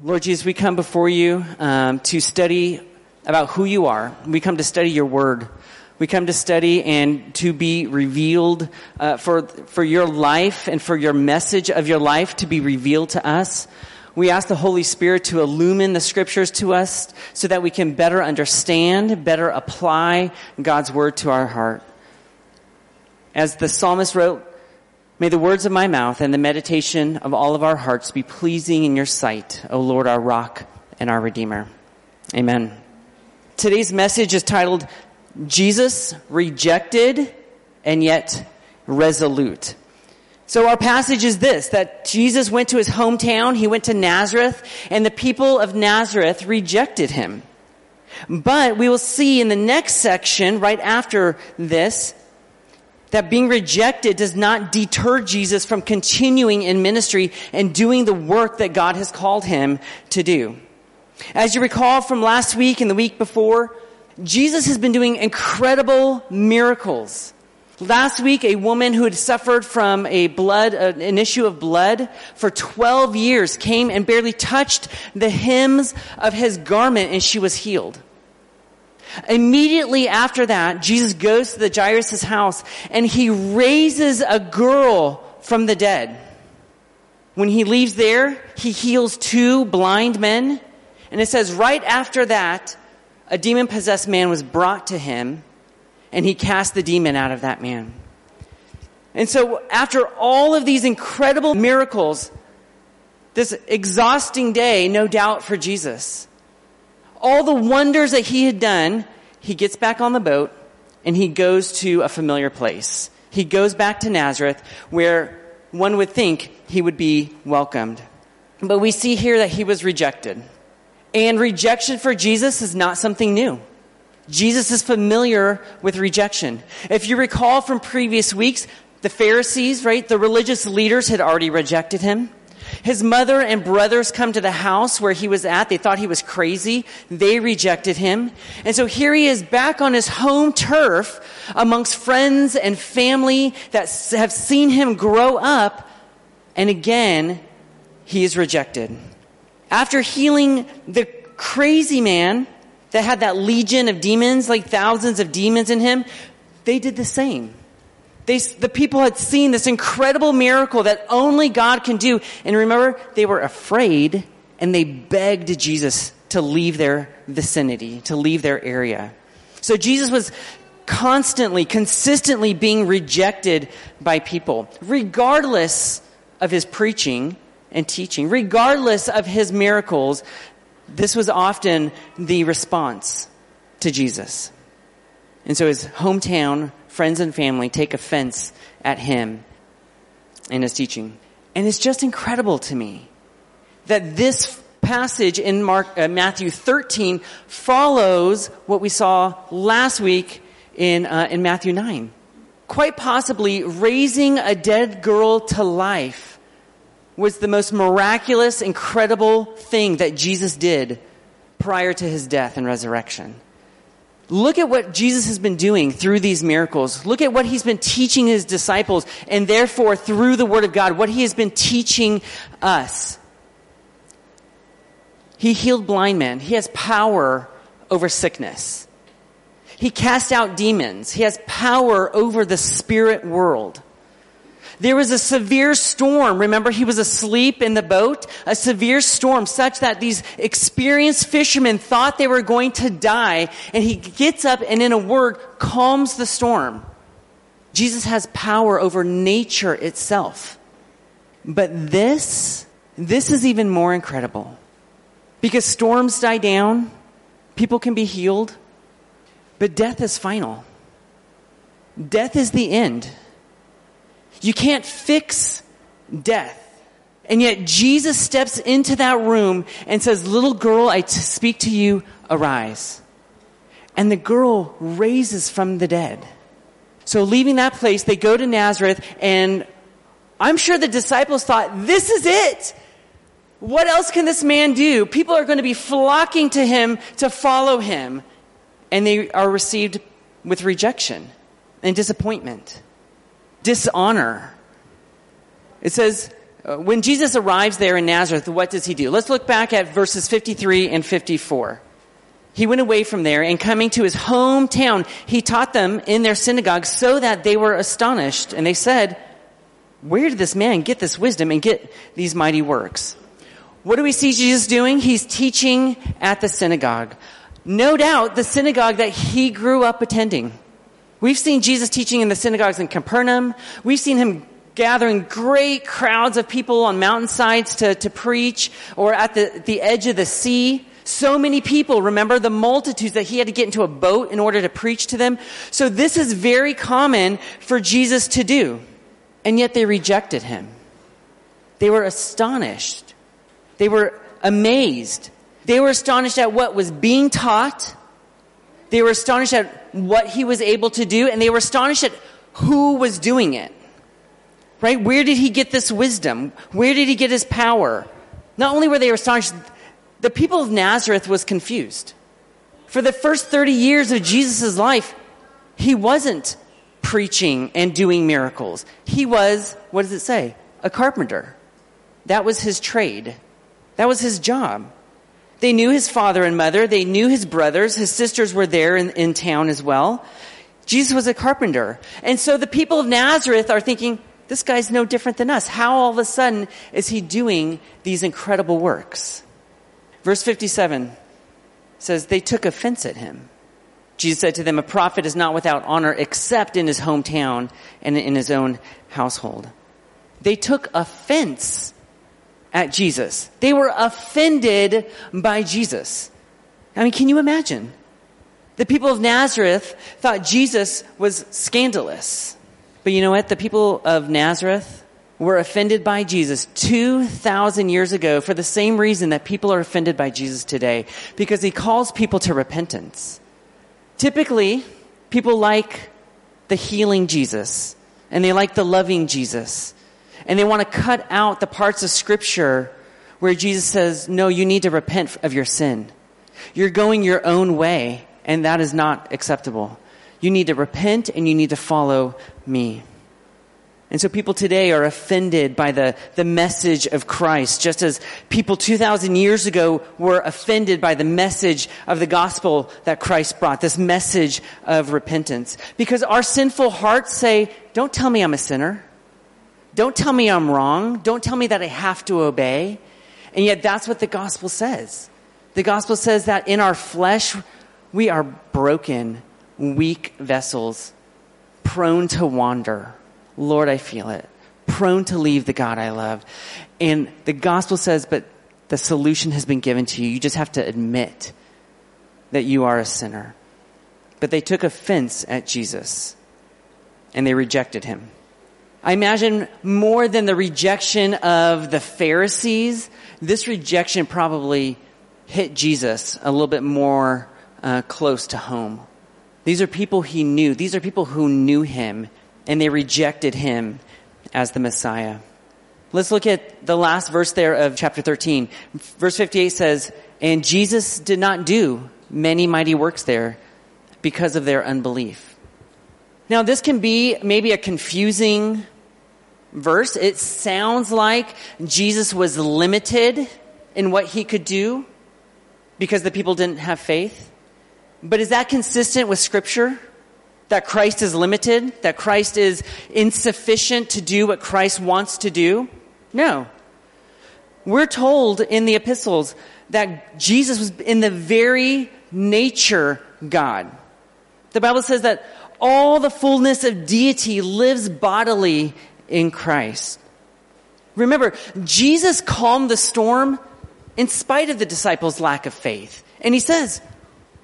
Lord Jesus, we come before you um, to study about who you are. We come to study your word. We come to study and to be revealed uh, for for your life and for your message of your life to be revealed to us. We ask the Holy Spirit to illumine the scriptures to us so that we can better understand, better apply God's word to our heart. As the psalmist wrote, May the words of my mouth and the meditation of all of our hearts be pleasing in your sight, O Lord, our rock and our redeemer. Amen. Today's message is titled Jesus rejected and yet resolute. So our passage is this, that Jesus went to his hometown, he went to Nazareth, and the people of Nazareth rejected him. But we will see in the next section, right after this, that being rejected does not deter Jesus from continuing in ministry and doing the work that God has called him to do. As you recall from last week and the week before, Jesus has been doing incredible miracles. Last week, a woman who had suffered from a blood, uh, an issue of blood for 12 years came and barely touched the hems of his garment and she was healed. Immediately after that, Jesus goes to the Jairus' house and he raises a girl from the dead. When he leaves there, he heals two blind men. And it says right after that, a demon possessed man was brought to him and he cast the demon out of that man. And so after all of these incredible miracles, this exhausting day, no doubt for Jesus, all the wonders that he had done, he gets back on the boat and he goes to a familiar place. He goes back to Nazareth where one would think he would be welcomed. But we see here that he was rejected. And rejection for Jesus is not something new. Jesus is familiar with rejection. If you recall from previous weeks, the Pharisees, right, the religious leaders had already rejected him. His mother and brothers come to the house where he was at. They thought he was crazy. They rejected him. And so here he is back on his home turf amongst friends and family that have seen him grow up. And again, he is rejected. After healing the crazy man that had that legion of demons, like thousands of demons in him, they did the same. They, the people had seen this incredible miracle that only God can do. And remember, they were afraid and they begged Jesus to leave their vicinity, to leave their area. So Jesus was constantly, consistently being rejected by people, regardless of his preaching and teaching, regardless of his miracles. This was often the response to Jesus. And so his hometown friends and family take offense at him and his teaching. And it's just incredible to me that this passage in Mark, uh, Matthew 13 follows what we saw last week in, uh, in Matthew 9. Quite possibly raising a dead girl to life was the most miraculous, incredible thing that Jesus did prior to his death and resurrection. Look at what Jesus has been doing through these miracles. Look at what he's been teaching his disciples, and therefore, through the Word of God, what he has been teaching us. He healed blind men. He has power over sickness. He cast out demons. He has power over the spirit world. There was a severe storm. Remember, he was asleep in the boat? A severe storm such that these experienced fishermen thought they were going to die. And he gets up and in a word calms the storm. Jesus has power over nature itself. But this, this is even more incredible. Because storms die down, people can be healed, but death is final. Death is the end. You can't fix death. And yet Jesus steps into that room and says, little girl, I t- speak to you, arise. And the girl raises from the dead. So leaving that place, they go to Nazareth and I'm sure the disciples thought, this is it. What else can this man do? People are going to be flocking to him to follow him. And they are received with rejection and disappointment dishonor. It says, uh, when Jesus arrives there in Nazareth, what does he do? Let's look back at verses 53 and 54. He went away from there and coming to his hometown, he taught them in their synagogue so that they were astonished. And they said, where did this man get this wisdom and get these mighty works? What do we see Jesus doing? He's teaching at the synagogue. No doubt the synagogue that he grew up attending. We've seen Jesus teaching in the synagogues in Capernaum. We've seen him gathering great crowds of people on mountainsides to, to preach or at the, the edge of the sea. So many people, remember the multitudes that he had to get into a boat in order to preach to them. So this is very common for Jesus to do. And yet they rejected him. They were astonished. They were amazed. They were astonished at what was being taught. They were astonished at what he was able to do, and they were astonished at who was doing it. Right? Where did he get this wisdom? Where did he get his power? Not only were they astonished, the people of Nazareth was confused. For the first 30 years of Jesus' life, he wasn't preaching and doing miracles. He was, what does it say? A carpenter. That was his trade. That was his job. They knew his father and mother. They knew his brothers. His sisters were there in, in town as well. Jesus was a carpenter. And so the people of Nazareth are thinking, this guy's no different than us. How all of a sudden is he doing these incredible works? Verse 57 says, They took offense at him. Jesus said to them, A prophet is not without honor except in his hometown and in his own household. They took offense at Jesus. They were offended by Jesus. I mean, can you imagine? The people of Nazareth thought Jesus was scandalous. But you know what? The people of Nazareth were offended by Jesus 2,000 years ago for the same reason that people are offended by Jesus today, because he calls people to repentance. Typically, people like the healing Jesus, and they like the loving Jesus, and they want to cut out the parts of Scripture where Jesus says, No, you need to repent of your sin. You're going your own way, and that is not acceptable. You need to repent and you need to follow me. And so people today are offended by the, the message of Christ, just as people 2,000 years ago were offended by the message of the gospel that Christ brought, this message of repentance. Because our sinful hearts say, don't tell me I'm a sinner. Don't tell me I'm wrong. Don't tell me that I have to obey. And yet that's what the gospel says. The gospel says that in our flesh, we are broken weak vessels, prone to wander. Lord, I feel it. Prone to leave the God I love. And the gospel says, but the solution has been given to you. You just have to admit that you are a sinner. But they took offense at Jesus and they rejected him. I imagine more than the rejection of the Pharisees, this rejection probably hit Jesus a little bit more uh, close to home. These are people he knew. These are people who knew him and they rejected him as the Messiah. Let's look at the last verse there of chapter 13. Verse 58 says, And Jesus did not do many mighty works there because of their unbelief. Now, this can be maybe a confusing verse. It sounds like Jesus was limited in what he could do because the people didn't have faith. But is that consistent with scripture? That Christ is limited? That Christ is insufficient to do what Christ wants to do? No. We're told in the epistles that Jesus was in the very nature God. The Bible says that all the fullness of deity lives bodily in Christ. Remember, Jesus calmed the storm in spite of the disciples' lack of faith. And he says,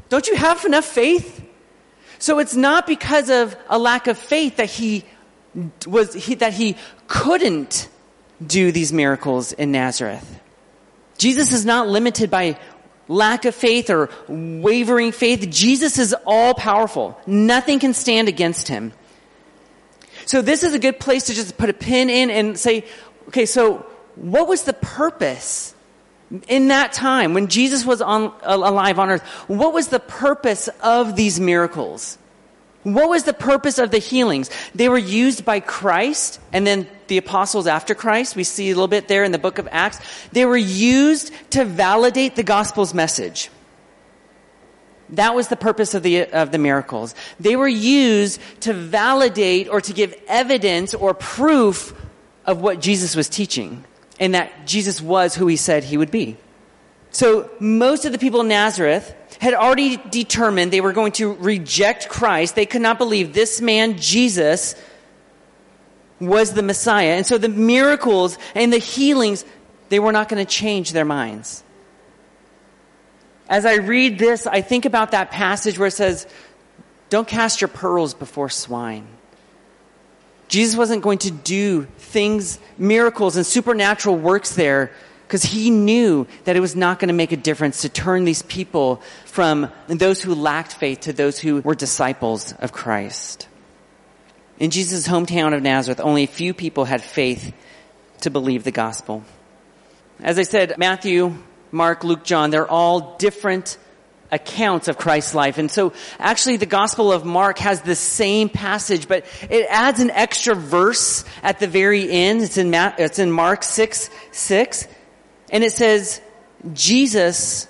don't you have enough faith? So it's not because of a lack of faith that he was, he, that he couldn't do these miracles in Nazareth. Jesus is not limited by lack of faith or wavering faith. Jesus is all powerful. Nothing can stand against him. So this is a good place to just put a pin in and say, okay, so what was the purpose in that time when Jesus was on, alive on earth, what was the purpose of these miracles? What was the purpose of the healings? They were used by Christ and then the apostles after Christ. We see a little bit there in the book of Acts. They were used to validate the gospel's message. That was the purpose of the, of the miracles. They were used to validate or to give evidence or proof of what Jesus was teaching and that Jesus was who he said he would be. So most of the people in Nazareth had already determined they were going to reject Christ. They could not believe this man, Jesus, was the Messiah. And so the miracles and the healings, they were not going to change their minds. As I read this, I think about that passage where it says, Don't cast your pearls before swine. Jesus wasn't going to do things, miracles, and supernatural works there because he knew that it was not going to make a difference to turn these people from those who lacked faith to those who were disciples of Christ. In Jesus' hometown of Nazareth, only a few people had faith to believe the gospel. As I said, Matthew, Mark, Luke, John, they're all different accounts of Christ's life. And so actually the Gospel of Mark has the same passage, but it adds an extra verse at the very end. It's in, Ma- it's in Mark 6, 6. And it says, Jesus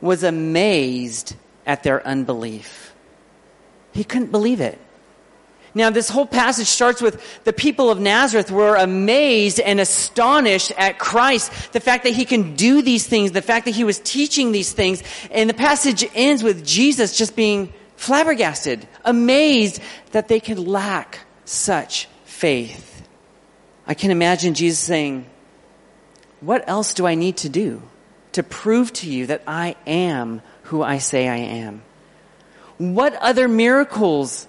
was amazed at their unbelief. He couldn't believe it. Now, this whole passage starts with the people of Nazareth were amazed and astonished at Christ, the fact that he can do these things, the fact that he was teaching these things. And the passage ends with Jesus just being flabbergasted, amazed that they could lack such faith. I can imagine Jesus saying, what else do I need to do to prove to you that I am who I say I am? What other miracles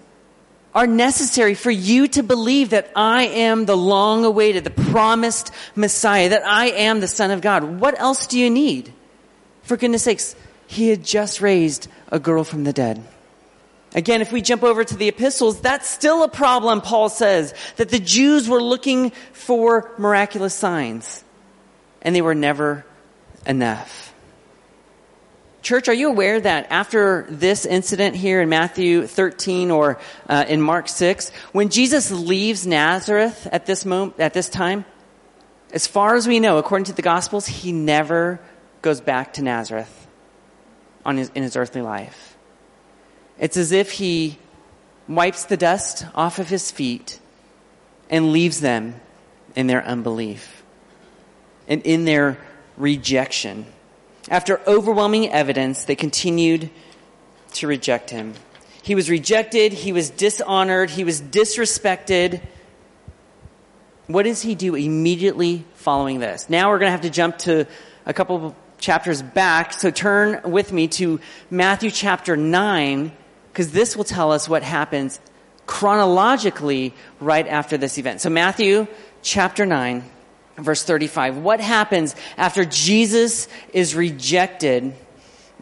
are necessary for you to believe that I am the long awaited, the promised Messiah, that I am the Son of God? What else do you need? For goodness sakes, he had just raised a girl from the dead. Again, if we jump over to the epistles, that's still a problem, Paul says, that the Jews were looking for miraculous signs and they were never enough. Church, are you aware that after this incident here in Matthew 13 or uh, in Mark 6, when Jesus leaves Nazareth at this moment, at this time, as far as we know, according to the Gospels, he never goes back to Nazareth on his, in his earthly life. It's as if he wipes the dust off of his feet and leaves them in their unbelief and in their rejection. After overwhelming evidence, they continued to reject him. He was rejected, he was dishonored, he was disrespected. What does he do immediately following this? Now we're going to have to jump to a couple chapters back. So turn with me to Matthew chapter 9, because this will tell us what happens chronologically right after this event. So Matthew chapter 9 verse 35. What happens after Jesus is rejected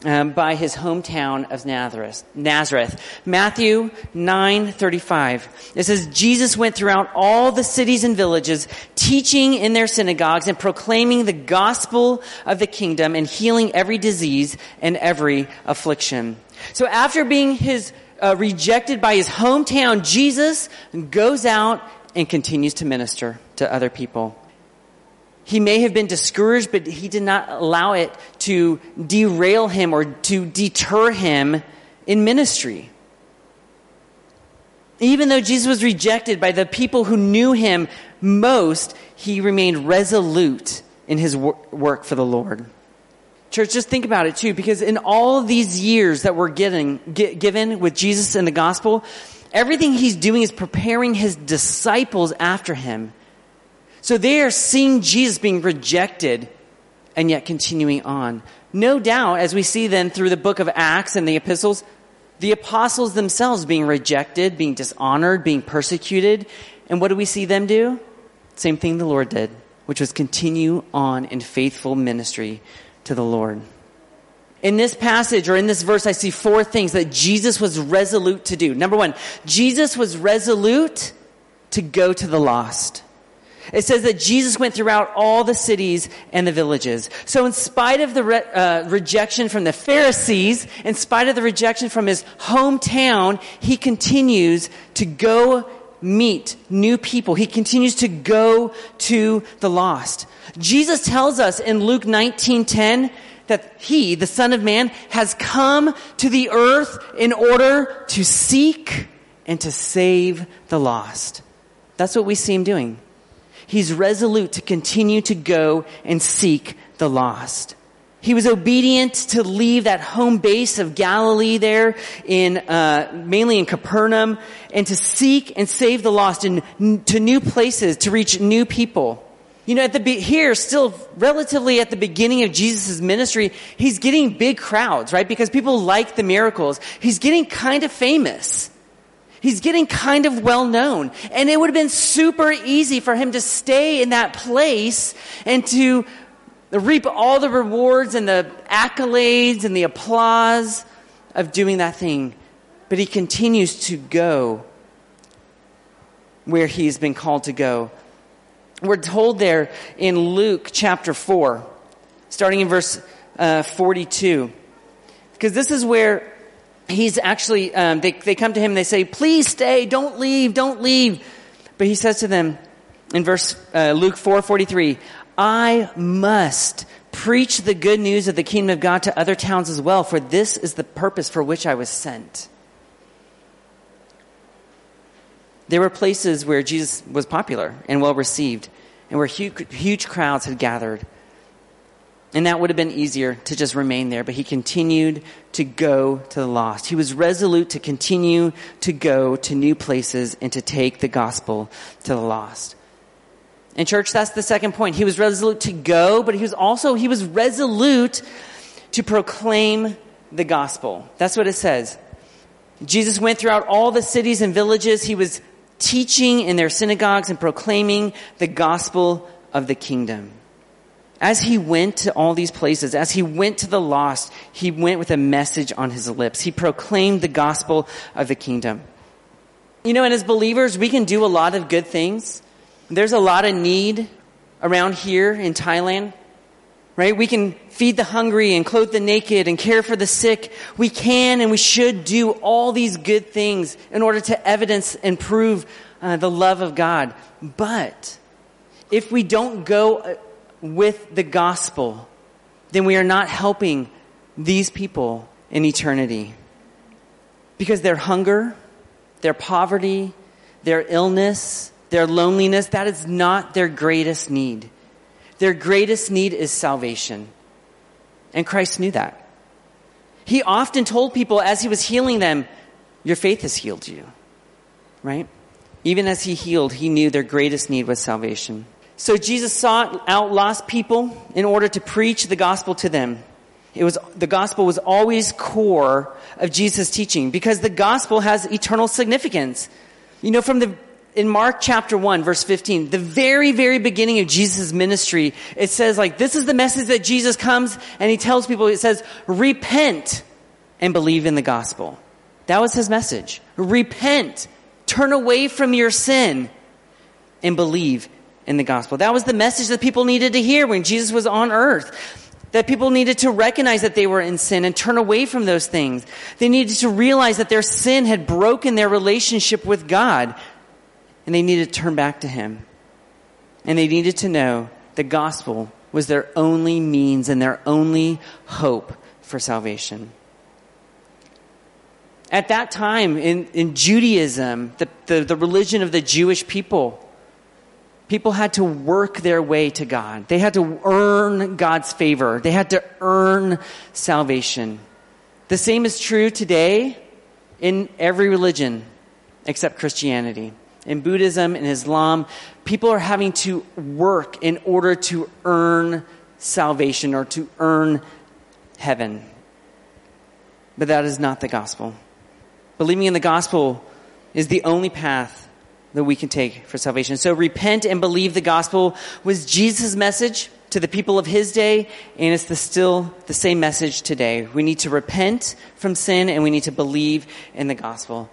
um, by his hometown of Nazareth? Nazareth. Matthew 9:35. It says Jesus went throughout all the cities and villages, teaching in their synagogues and proclaiming the gospel of the kingdom and healing every disease and every affliction. So after being his uh, rejected by his hometown, Jesus goes out and continues to minister to other people. He may have been discouraged, but he did not allow it to derail him or to deter him in ministry. Even though Jesus was rejected by the people who knew him most, he remained resolute in his work for the Lord. Church, just think about it too, because in all these years that we're getting, given with Jesus and the gospel, everything he's doing is preparing his disciples after him so they are seeing Jesus being rejected and yet continuing on. No doubt, as we see then through the book of Acts and the epistles, the apostles themselves being rejected, being dishonored, being persecuted. And what do we see them do? Same thing the Lord did, which was continue on in faithful ministry to the Lord. In this passage or in this verse, I see four things that Jesus was resolute to do. Number one, Jesus was resolute to go to the lost. It says that Jesus went throughout all the cities and the villages. So in spite of the re- uh, rejection from the Pharisees, in spite of the rejection from his hometown, he continues to go meet new people. He continues to go to the lost. Jesus tells us in Luke 19:10 that he, the son of man, has come to the earth in order to seek and to save the lost. That's what we see him doing. He's resolute to continue to go and seek the lost. He was obedient to leave that home base of Galilee there in, uh, mainly in Capernaum and to seek and save the lost in, to new places, to reach new people. You know, at the, here, still relatively at the beginning of Jesus' ministry, he's getting big crowds, right? Because people like the miracles. He's getting kind of famous. He's getting kind of well known. And it would have been super easy for him to stay in that place and to reap all the rewards and the accolades and the applause of doing that thing. But he continues to go where he's been called to go. We're told there in Luke chapter 4, starting in verse uh, 42, because this is where he's actually, um, they, they come to him and they say, please stay, don't leave, don't leave. But he says to them in verse uh, Luke 4 43, I must preach the good news of the kingdom of God to other towns as well, for this is the purpose for which I was sent. There were places where Jesus was popular and well received, and where huge, huge crowds had gathered. And that would have been easier to just remain there, but he continued to go to the lost. He was resolute to continue to go to new places and to take the gospel to the lost. In church, that's the second point. He was resolute to go, but he was also, he was resolute to proclaim the gospel. That's what it says. Jesus went throughout all the cities and villages. He was teaching in their synagogues and proclaiming the gospel of the kingdom. As he went to all these places, as he went to the lost, he went with a message on his lips. He proclaimed the gospel of the kingdom. You know, and as believers, we can do a lot of good things. There's a lot of need around here in Thailand, right? We can feed the hungry and clothe the naked and care for the sick. We can and we should do all these good things in order to evidence and prove uh, the love of God. But if we don't go with the gospel, then we are not helping these people in eternity. Because their hunger, their poverty, their illness, their loneliness, that is not their greatest need. Their greatest need is salvation. And Christ knew that. He often told people as he was healing them, Your faith has healed you. Right? Even as he healed, he knew their greatest need was salvation. So Jesus sought out lost people in order to preach the gospel to them. It was, the gospel was always core of Jesus' teaching because the gospel has eternal significance. You know, from the in Mark chapter 1 verse 15, the very, very beginning of Jesus' ministry, it says like, this is the message that Jesus comes and he tells people, it says, repent and believe in the gospel. That was his message. Repent, turn away from your sin and believe in the gospel. That was the message that people needed to hear when Jesus was on earth. That people needed to recognize that they were in sin and turn away from those things. They needed to realize that their sin had broken their relationship with God and they needed to turn back to Him. And they needed to know the gospel was their only means and their only hope for salvation. At that time in, in Judaism, the, the, the religion of the Jewish people, people had to work their way to God. They had to earn God's favor. They had to earn salvation. The same is true today in every religion except Christianity in Buddhism and Islam, people are having to work in order to earn salvation or to earn heaven. But that is not the gospel. Believing in the gospel is the only path that we can take for salvation. So repent and believe the gospel was Jesus' message to the people of his day, and it's the, still the same message today. We need to repent from sin and we need to believe in the gospel.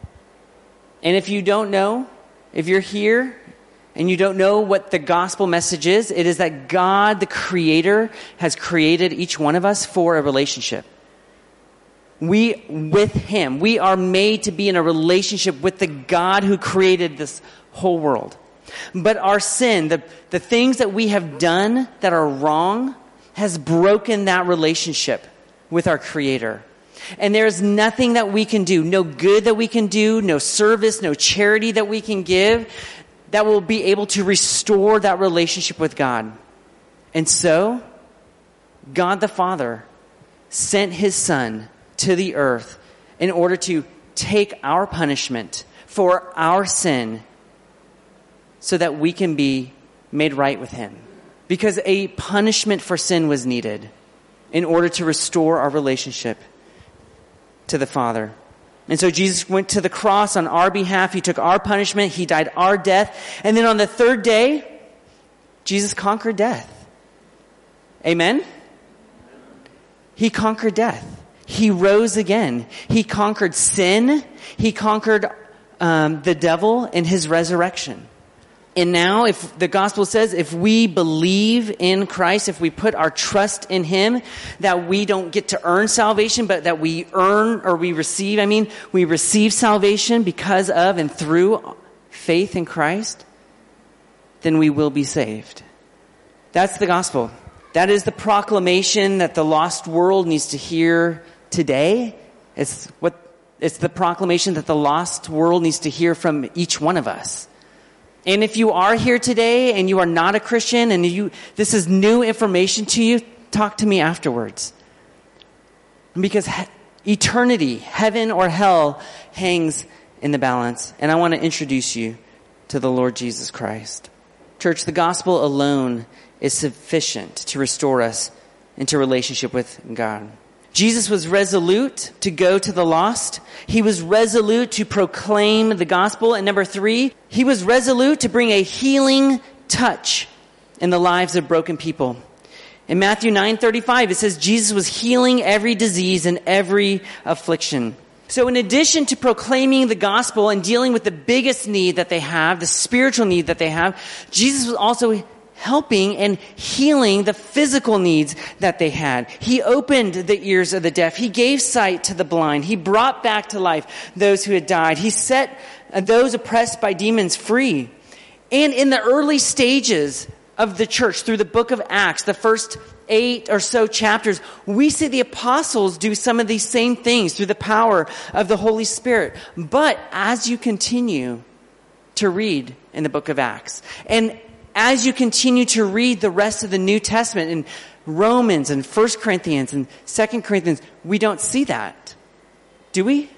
And if you don't know, if you're here and you don't know what the gospel message is, it is that God, the creator, has created each one of us for a relationship. We, with Him, we are made to be in a relationship with the God who created this whole world. But our sin, the, the things that we have done that are wrong, has broken that relationship with our Creator. And there's nothing that we can do, no good that we can do, no service, no charity that we can give that will be able to restore that relationship with God. And so, God the Father sent His Son to the earth in order to take our punishment for our sin so that we can be made right with Him. Because a punishment for sin was needed in order to restore our relationship to the Father. And so Jesus went to the cross on our behalf. He took our punishment. He died our death. And then on the third day, Jesus conquered death. Amen? He conquered death. He rose again. He conquered sin. He conquered um, the devil in his resurrection. And now, if the gospel says, if we believe in Christ, if we put our trust in Him, that we don't get to earn salvation, but that we earn or we receive, I mean, we receive salvation because of and through faith in Christ, then we will be saved. That's the gospel. That is the proclamation that the lost world needs to hear today. It's what, it's the proclamation that the lost world needs to hear from each one of us. And if you are here today and you are not a Christian and you, this is new information to you, talk to me afterwards. Because he- eternity, heaven or hell, hangs in the balance. And I want to introduce you to the Lord Jesus Christ. Church, the gospel alone is sufficient to restore us into relationship with God. Jesus was resolute to go to the lost. He was resolute to proclaim the gospel. And number three, he was resolute to bring a healing touch in the lives of broken people. In Matthew 9:35 it says Jesus was healing every disease and every affliction. So in addition to proclaiming the gospel and dealing with the biggest need that they have, the spiritual need that they have, Jesus was also helping and healing the physical needs that they had. He opened the ears of the deaf. He gave sight to the blind. He brought back to life those who had died. He set uh, those oppressed by demons free. And in the early stages of the church, through the book of Acts, the first eight or so chapters, we see the apostles do some of these same things through the power of the Holy Spirit. But as you continue to read in the book of Acts, and as you continue to read the rest of the New Testament in Romans and 1 Corinthians and 2 Corinthians, we don't see that. Do we?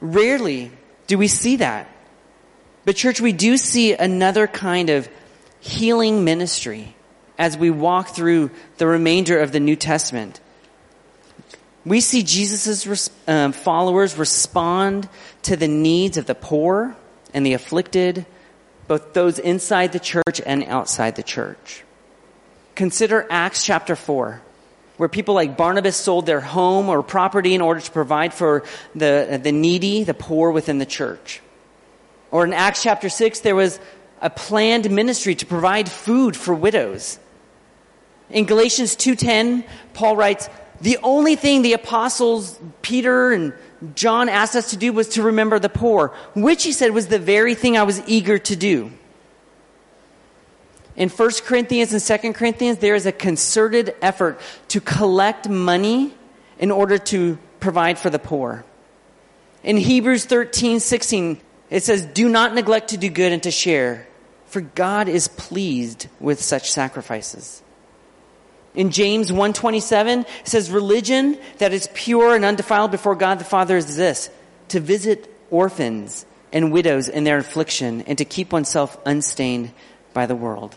Rarely do we see that. But church, we do see another kind of healing ministry as we walk through the remainder of the New Testament. We see Jesus' um, followers respond to the needs of the poor and the afflicted, both those inside the church and outside the church. Consider Acts chapter 4, where people like Barnabas sold their home or property in order to provide for the, the needy, the poor within the church. Or in Acts chapter 6, there was a planned ministry to provide food for widows. In Galatians 2:10, Paul writes, "The only thing the apostles Peter and John asked us to do was to remember the poor, which he said was the very thing I was eager to do. In 1 Corinthians and 2 Corinthians, there is a concerted effort to collect money in order to provide for the poor. In Hebrews 13, 16, it says, Do not neglect to do good and to share, for God is pleased with such sacrifices. In James 1:27 it says religion that is pure and undefiled before God the Father is this to visit orphans and widows in their affliction and to keep oneself unstained by the world.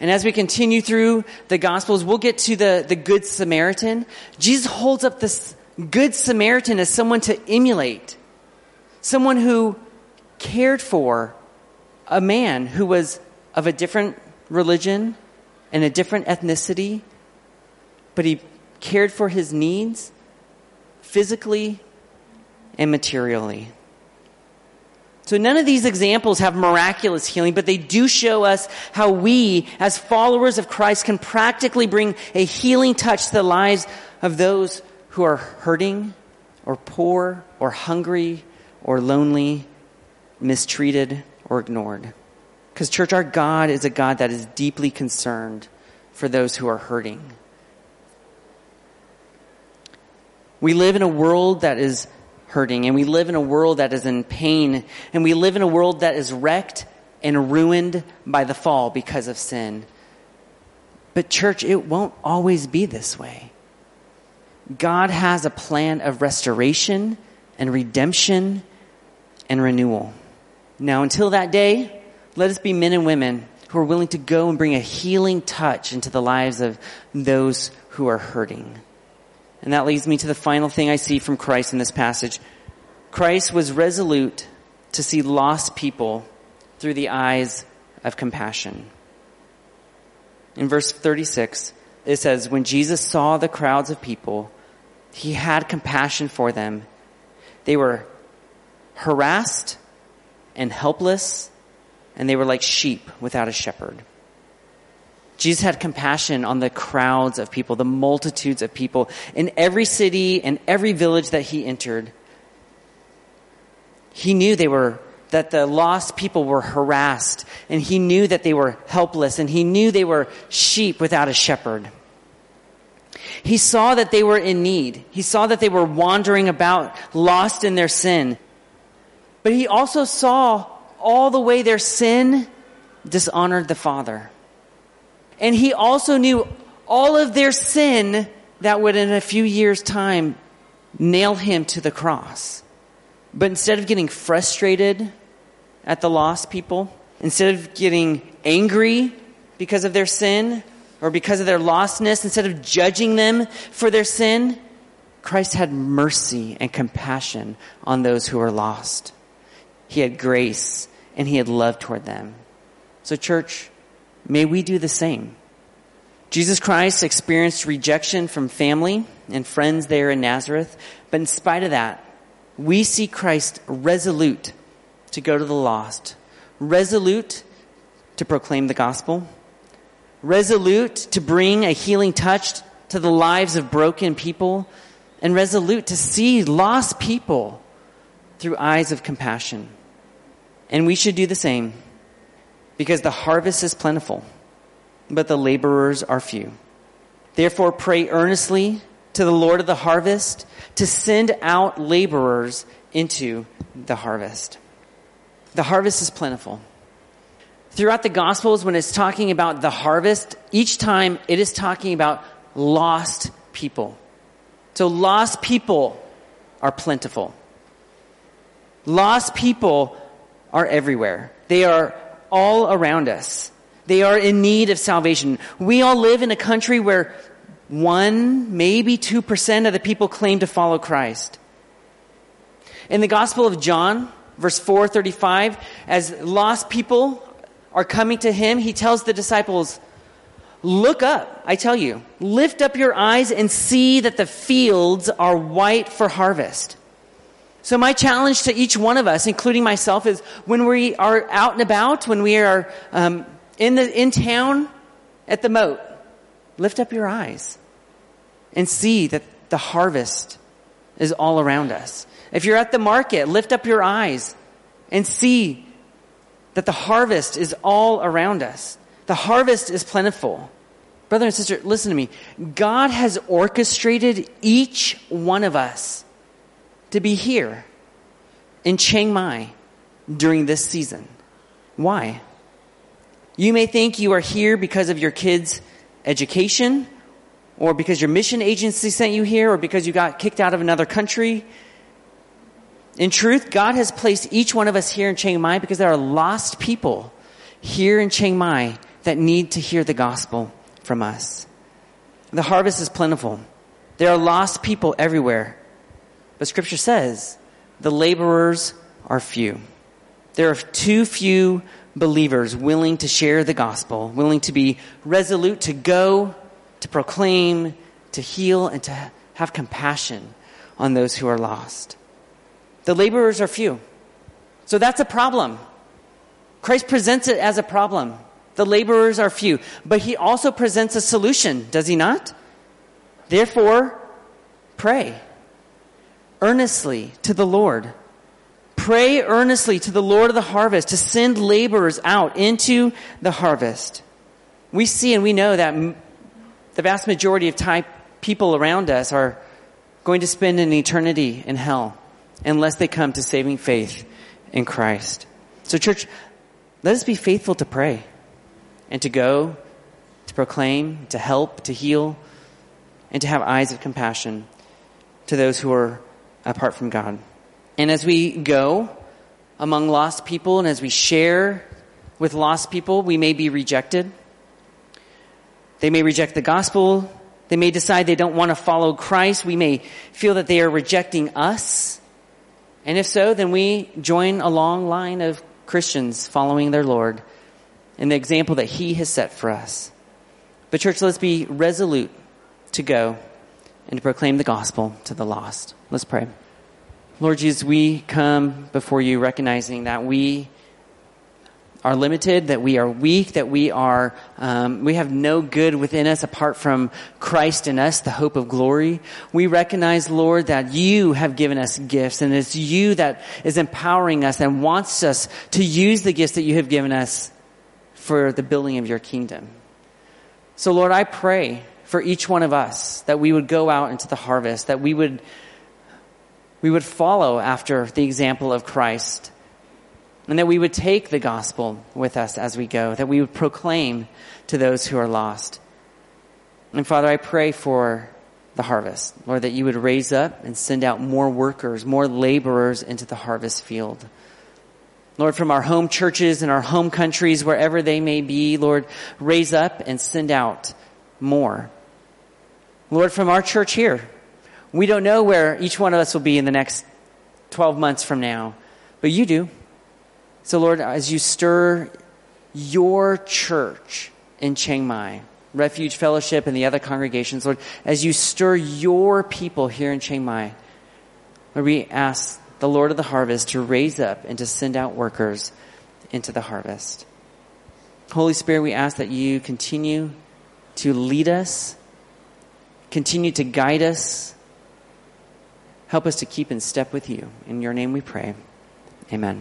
And as we continue through the gospels we'll get to the the good Samaritan. Jesus holds up this good Samaritan as someone to emulate. Someone who cared for a man who was of a different religion, and a different ethnicity, but he cared for his needs physically and materially. So none of these examples have miraculous healing, but they do show us how we, as followers of Christ, can practically bring a healing touch to the lives of those who are hurting or poor or hungry or lonely mistreated, or ignored. Because, church, our God is a God that is deeply concerned for those who are hurting. We live in a world that is hurting, and we live in a world that is in pain, and we live in a world that is wrecked and ruined by the fall because of sin. But, church, it won't always be this way. God has a plan of restoration and redemption and renewal. Now, until that day, let us be men and women who are willing to go and bring a healing touch into the lives of those who are hurting. And that leads me to the final thing I see from Christ in this passage. Christ was resolute to see lost people through the eyes of compassion. In verse 36, it says, When Jesus saw the crowds of people, he had compassion for them. They were harassed and helpless and they were like sheep without a shepherd. Jesus had compassion on the crowds of people, the multitudes of people in every city and every village that he entered. He knew they were, that the lost people were harassed and he knew that they were helpless and he knew they were sheep without a shepherd. He saw that they were in need. He saw that they were wandering about, lost in their sin. But he also saw all the way their sin dishonored the Father. And he also knew all of their sin that would in a few years' time nail him to the cross. But instead of getting frustrated at the lost people, instead of getting angry because of their sin or because of their lostness, instead of judging them for their sin, Christ had mercy and compassion on those who are lost. He had grace and he had love toward them. So, church, may we do the same. Jesus Christ experienced rejection from family and friends there in Nazareth, but in spite of that, we see Christ resolute to go to the lost, resolute to proclaim the gospel, resolute to bring a healing touch to the lives of broken people, and resolute to see lost people through eyes of compassion. And we should do the same because the harvest is plentiful, but the laborers are few. Therefore, pray earnestly to the Lord of the harvest to send out laborers into the harvest. The harvest is plentiful. Throughout the Gospels, when it's talking about the harvest, each time it is talking about lost people. So, lost people are plentiful. Lost people are everywhere. They are all around us. They are in need of salvation. We all live in a country where one, maybe 2% of the people claim to follow Christ. In the Gospel of John, verse 435, as lost people are coming to him, he tells the disciples, Look up, I tell you, lift up your eyes and see that the fields are white for harvest. So my challenge to each one of us, including myself, is when we are out and about, when we are um, in the in town at the moat, lift up your eyes and see that the harvest is all around us. If you're at the market, lift up your eyes and see that the harvest is all around us. The harvest is plentiful. Brother and sister, listen to me. God has orchestrated each one of us to be here in Chiang Mai during this season. Why? You may think you are here because of your kids' education, or because your mission agency sent you here, or because you got kicked out of another country. In truth, God has placed each one of us here in Chiang Mai because there are lost people here in Chiang Mai that need to hear the gospel from us. The harvest is plentiful. There are lost people everywhere. But scripture says the laborers are few. There are too few believers willing to share the gospel, willing to be resolute to go, to proclaim, to heal, and to have compassion on those who are lost. The laborers are few. So that's a problem. Christ presents it as a problem. The laborers are few. But he also presents a solution, does he not? Therefore, pray earnestly to the Lord. pray earnestly to the Lord of the harvest to send laborers out into the harvest. We see and we know that the vast majority of Thai people around us are going to spend an eternity in hell unless they come to saving faith in Christ. So church, let us be faithful to pray and to go, to proclaim, to help, to heal, and to have eyes of compassion to those who are apart from God. And as we go among lost people and as we share with lost people, we may be rejected. They may reject the gospel. They may decide they don't want to follow Christ. We may feel that they are rejecting us. And if so, then we join a long line of Christians following their Lord in the example that He has set for us. But church, let's be resolute to go and to proclaim the gospel to the lost. Let's pray. Lord Jesus, we come before you recognizing that we are limited, that we are weak, that we are, um, we have no good within us apart from Christ in us, the hope of glory. We recognize, Lord, that you have given us gifts and it's you that is empowering us and wants us to use the gifts that you have given us for the building of your kingdom. So Lord, I pray for each one of us that we would go out into the harvest, that we would we would follow after the example of Christ and that we would take the gospel with us as we go, that we would proclaim to those who are lost. And Father, I pray for the harvest, Lord, that you would raise up and send out more workers, more laborers into the harvest field. Lord, from our home churches and our home countries, wherever they may be, Lord, raise up and send out more. Lord, from our church here, we don't know where each one of us will be in the next 12 months from now, but you do. So, Lord, as you stir your church in Chiang Mai, Refuge Fellowship, and the other congregations, Lord, as you stir your people here in Chiang Mai, Lord, we ask the Lord of the harvest to raise up and to send out workers into the harvest. Holy Spirit, we ask that you continue to lead us, continue to guide us, Help us to keep in step with you. In your name we pray. Amen.